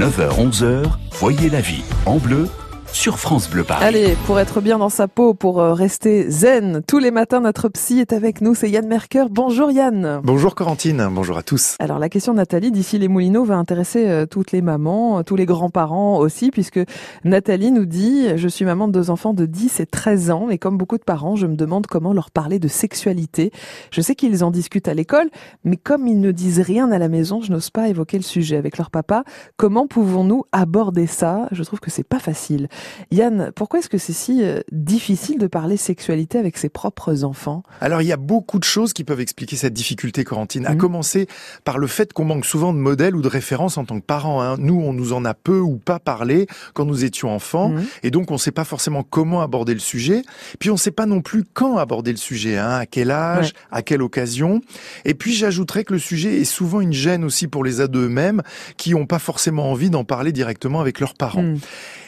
9h-11h, voyez la vie en bleu sur France Bleu Paris. Allez, pour être bien dans sa peau, pour euh, rester zen, tous les matins, notre psy est avec nous, c'est Yann Merker. Bonjour Yann. Bonjour Corentine, bonjour à tous. Alors la question de Nathalie d'ici les Moulineaux va intéresser euh, toutes les mamans, tous les grands-parents aussi, puisque Nathalie nous dit, je suis maman de deux enfants de 10 et 13 ans, et comme beaucoup de parents, je me demande comment leur parler de sexualité. Je sais qu'ils en discutent à l'école, mais comme ils ne disent rien à la maison, je n'ose pas évoquer le sujet avec leur papa. Comment pouvons-nous aborder ça? Je trouve que c'est pas facile. Yann, pourquoi est-ce que c'est si euh, difficile de parler sexualité avec ses propres enfants? Alors il y a beaucoup de choses qui peuvent expliquer cette difficulté, Corentine. À Mhm. commencer par le fait qu'on manque souvent de modèles ou de références en tant que parents. hein. Nous, on nous en a peu ou pas parlé quand nous étions enfants, Mhm. et donc on ne sait pas forcément comment aborder le sujet. Puis on ne sait pas non plus quand aborder le sujet, hein, à quel âge, Ouais. à quelle occasion. Et puis j'ajouterais que le sujet est souvent une gêne aussi pour les ados eux-mêmes qui n'ont pas forcément envie d'en parler directement avec leurs parents. Hmm.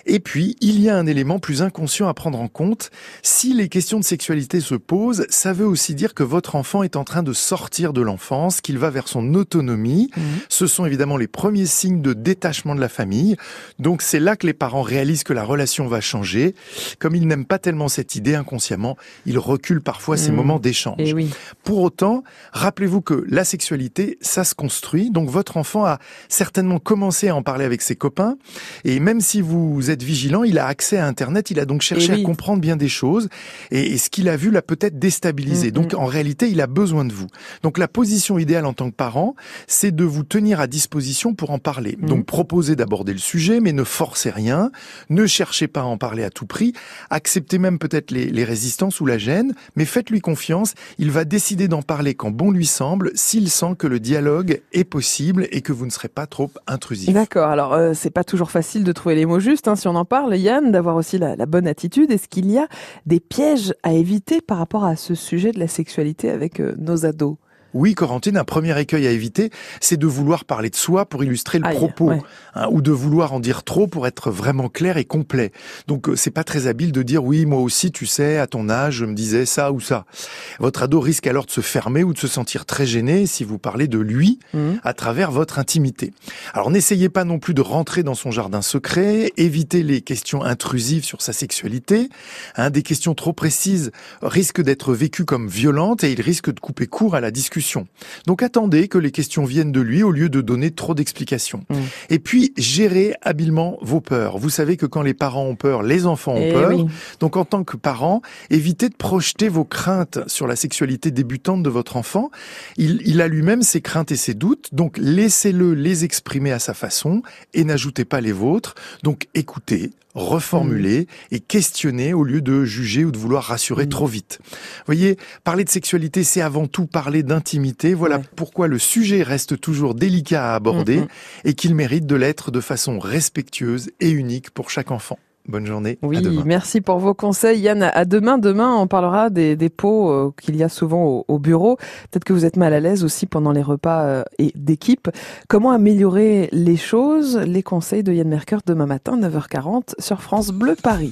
Et puis, il y a un élément plus inconscient à prendre en compte. Si les questions de sexualité se posent, ça veut aussi dire que votre enfant est en train de sortir de l'enfance, qu'il va vers son autonomie. Mhm. Ce sont évidemment les premiers signes de détachement de la famille. Donc c'est là que les parents réalisent que la relation va changer. Comme ils n'aiment pas tellement cette idée inconsciemment, ils reculent parfois ces Mhm. moments d'échange. Oui. Pour autant, rappelez-vous que la sexualité, ça se construit. Donc votre enfant a certainement commencé à en parler avec ses copains. Et même si vous êtes vigilant, il a accès à Internet. Il a donc cherché oui. à comprendre bien des choses. Et, et ce qu'il a vu l'a peut-être déstabilisé. Mhm. Donc en réalité, il a besoin de vous. Donc la position idéale en tant que parent, c'est de vous tenir à disposition pour en parler. Mhm. Donc proposez d'aborder le sujet, mais ne forcez rien. Ne cherchez pas à en parler à tout prix. Acceptez même peut-être les, les résistances ou la gêne, mais faites-lui confiance. Il va décider d'en parler quand bon lui semble, s'il sent que le dialogue est possible et que vous ne serez pas trop intrusif. D'accord. Alors, euh, c'est pas toujours facile de trouver les mots justes, hein, si on en parle, Yann, d'avoir aussi la, bonne attitude. Est-ce qu'il y a des pièges à éviter par rapport à ce sujet de la sexualité avec euh, nos ados? Oui, Corentine, un premier écueil à éviter, c'est de vouloir parler de soi pour illustrer le Aïe, propos, ouais. hein, ou de vouloir en dire trop pour être vraiment clair et complet. Donc euh, c'est pas très habile de dire oui, moi aussi, tu sais, à ton âge, je me disais ça ou ça. Votre ado risque alors de se fermer ou de se sentir très gêné si vous parlez de lui Mhm. à travers votre intimité. Alors n'essayez pas non plus de rentrer dans son jardin secret, évitez les questions intrusives sur sa sexualité. Hein, des questions trop précises risquent d'être vécues comme violentes et il risque de couper court à la discussion. Donc attendez que les questions viennent de lui au lieu de donner trop d'explications. Mm. Et puis gérez habilement vos peurs. Vous savez que quand les parents ont peur, les enfants ont Eh peur. oui. Donc en tant que parent, évitez de projeter vos craintes sur la sexualité débutante de votre enfant. Il, il a lui-même ses craintes et ses doutes, donc laissez-le les exprimer à sa façon et n'ajoutez pas les vôtres. Donc écoutez, reformulez et questionnez au lieu de juger ou de vouloir rassurer Mm. trop vite. Vous voyez, parler de sexualité, c'est avant tout parler d'intimité. Voilà Ouais. pourquoi le sujet reste toujours délicat à aborder Mm, mm. et qu'il mérite de l'être de façon respectueuse et unique pour chaque enfant. Bonne journée. Oui, merci pour vos conseils. Yann, à demain. Demain, on parlera des, des pots euh, qu'il y a souvent au, au bureau. Peut-être que vous êtes mal à l'aise aussi pendant les repas euh, et d'équipe. Comment améliorer les choses? Les conseils de Yann Merker demain matin, 9h40 sur France Bleu Paris.